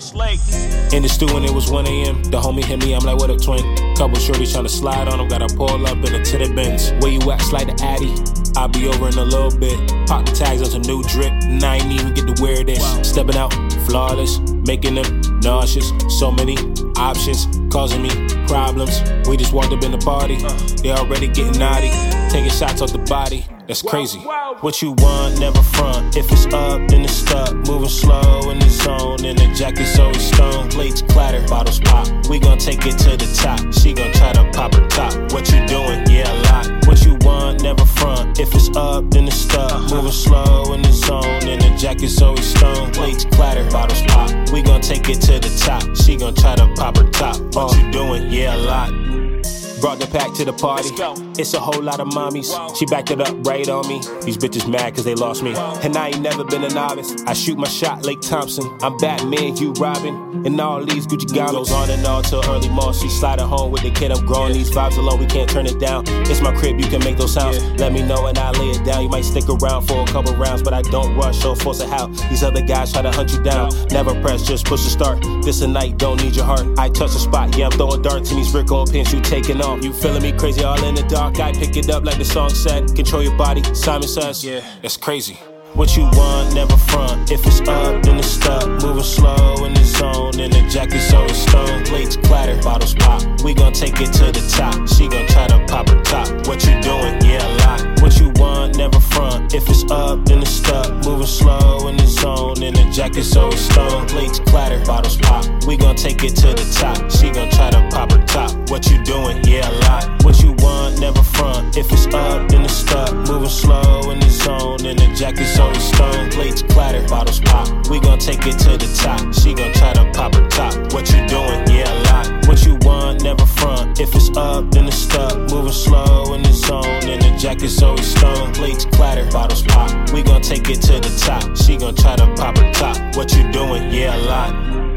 In the stu when it was 1 a.m. The homie hit me, I'm like, what up, twin? Couple shorties tryna slide on him, gotta pull up in a titty Benz. Where you at, slide the Addy? I'll be over in a little bit. Pop the tags on some new drip, and I ain't even get to wear this. Stepping out, flawless, making them nauseous. So many options, causing me problems. We just walked up in the party, uh. they already getting naughty. Taking shots off the body, that's crazy. What you want, never front. If it's up, then it's stuck. Moving slow in the zone, and the jacket's always stone. Plates clatter, bottles pop. We gon' take it to the top. She gon' try to pop her top. What you doing? Yeah, a lot. What you want, never front. If it's up, then it's stuck. Uh-huh. Moving slow in the zone, and the jacket's always stone. Plates clatter, bottles pop. We gon' take it to the top. She gon' try to pop her top. What uh. you doing? Yeah, a lot. Brought the pack to the party. It's a whole lot of mommies. She backed it up right on me. These bitches mad cause they lost me. And I ain't never been a novice. I shoot my shot, Klay Thompson. I'm Batman, you Robin. And all these Gucci. Goes on and on till early morning. She sliding home with the kid. I'm growing these vibes alone. We can't turn it down. It's my crib, you can make those sounds. Let me know and I lay it down. You might stick around for a couple rounds, but I don't rush or force it how. These other guys try to hunt you down. Never press, just push the start. This a night, don't need your heart. I touch the spot, yeah, I'm throwing darts in these Rick old pins you taking off. You feeling me crazy all in the dark? I pick it up like the song said. Control your body, Simon says. Yeah, that's crazy. What you want, never front. If it's up, then it's stuck. Moving slow in the zone, and the jacket's always stone. Plates clatter, bottles pop. We gon' take it to the top. She gon' try to pop her top. What you doing? Yeah, a lot. What you want, never front. If it's up, then it's stuck. Moving slow in the zone, and the jacket's always stone. Plates clatter, bottles pop. We gon' take it to the top. She gon' try to pop her top. What you doing? The and the jacket's always stone. Plates clatter, bottles pop. We gon' take it to the top. She gon' try to pop her top. What you doing? Yeah, a lot. What you want, never front. If it's up, then it's stuck. Moving slow in the zone, and the jacket's always stone. Plates clatter, bottles pop. We gon' take it to the top. She gon' try to pop her top. What you doing? Yeah, a lot.